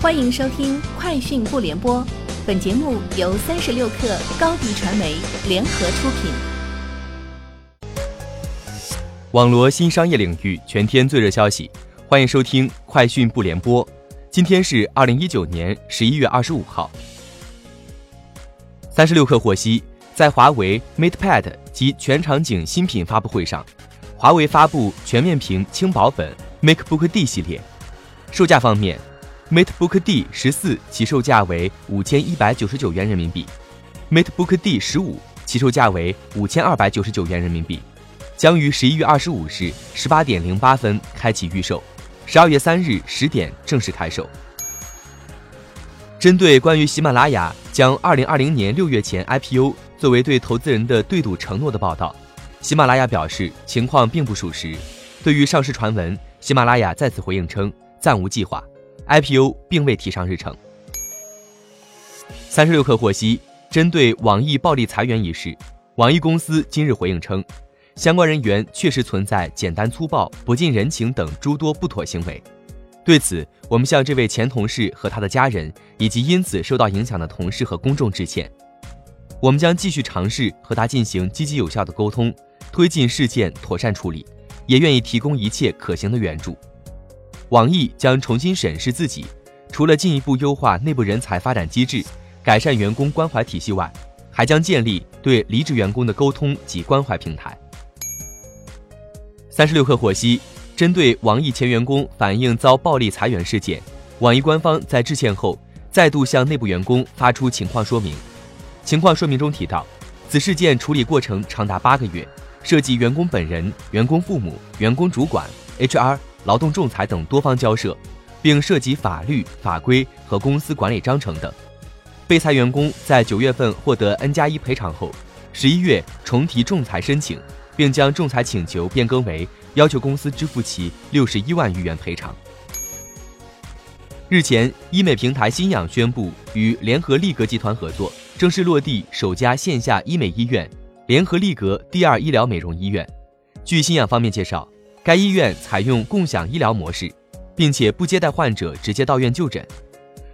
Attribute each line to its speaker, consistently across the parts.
Speaker 1: 欢迎收听《快讯不联播》，本节目由三十六克高低传媒联合出品。
Speaker 2: 网罗新商业领域全天最热消息，欢迎收听《快讯不联播》。今天是二零一九年十一月二十五号。三十六氪获悉，在华为 MatePad 及全场景新品发布会上，华为发布全面屏轻薄本 MacBook D 系列。售价方面，MateBook D 十四起售价为五千一百九十九元人民币，MateBook D 十五起售价为五千二百九十九元人民币，将于十一月二十五日十八点零八分开启预售，十二月三日十点正式开售。针对关于喜马拉雅将二零二零年六月前 IPO 作为对投资人的对赌承诺的报道，喜马拉雅表示情况并不属实。对于上市传闻，喜马拉雅再次回应称。暂无计划，IPO 并未提上日程。三十六氪获悉，针对网易暴力裁员一事，网易公司今日回应称，相关人员确实存在简单粗暴、不近人情等诸多不妥行为。对此，我们向这位前同事和他的家人，以及因此受到影响的同事和公众致歉。我们将继续尝试和他进行积极有效的沟通，推进事件妥善处理，也愿意提供一切可行的援助。网易将重新审视自己，除了进一步优化内部人才发展机制、改善员工关怀体系外，还将建立对离职员工的沟通及关怀平台。三十六氪获悉，针对网易前员工反映遭暴力裁员事件，网易官方在致歉后再度向内部员工发出情况说明。情况说明中提到，此事件处理过程长达八个月，涉及员工本人、员工父母、员工主管、HR。劳动仲裁等多方交涉，并涉及法律法规和公司管理章程等。被裁员工在九月份获得 N 加一赔偿后，十一月重提仲裁申请，并将仲裁请求变更为要求公司支付其六十一万余元赔偿。日前，医美平台新氧宣布与联合利格集团合作，正式落地首家线下医美医院——联合利格第二医疗美容医院。据新氧方面介绍。该医院采用共享医疗模式，并且不接待患者直接到院就诊。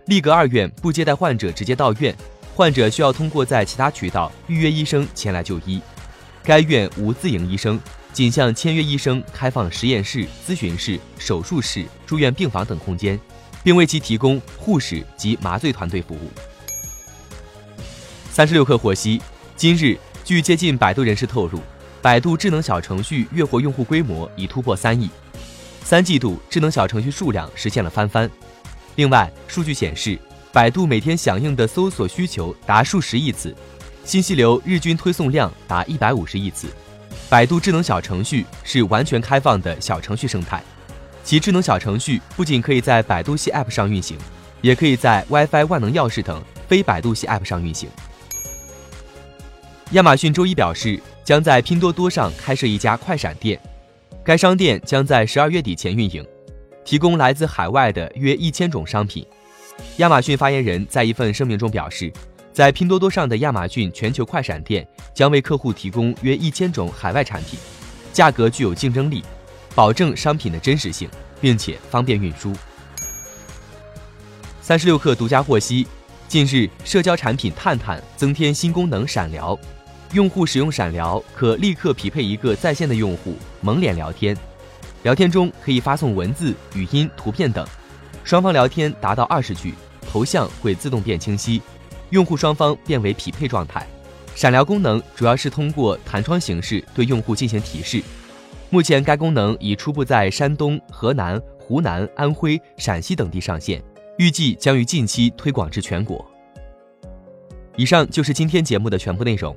Speaker 2: 利格二院不接待患者直接到院，患者需要通过在其他渠道预约医生前来就医。该院无自营医生，仅向签约医生开放实验室、咨询室、手术室、住院病房等空间，并为其提供护士及麻醉团队服务。三十六氪获悉，今日据接近百度人士透露。百度智能小程序月活用户规模已突破三亿，三季度智能小程序数量实现了翻番。另外，数据显示，百度每天响应的搜索需求达数十亿次，信息流日均推送量达一百五十亿次。百度智能小程序是完全开放的小程序生态，其智能小程序不仅可以在百度系 App 上运行，也可以在 WiFi、万能钥匙等非百度系 App 上运行。亚马逊周一表示。将在拼多多上开设一家快闪店，该商店将在十二月底前运营，提供来自海外的约一千种商品。亚马逊发言人在一份声明中表示，在拼多多上的亚马逊全球快闪店将为客户提供约一千种海外产品，价格具有竞争力，保证商品的真实性，并且方便运输。三十六氪独家获悉，近日社交产品探探增添新功能闪聊。用户使用闪聊，可立刻匹配一个在线的用户蒙脸聊天，聊天中可以发送文字、语音、图片等，双方聊天达到二十句，头像会自动变清晰，用户双方变为匹配状态。闪聊功能主要是通过弹窗形式对用户进行提示。目前该功能已初步在山东、河南、湖南、安徽、陕西等地上线，预计将于近期推广至全国。以上就是今天节目的全部内容。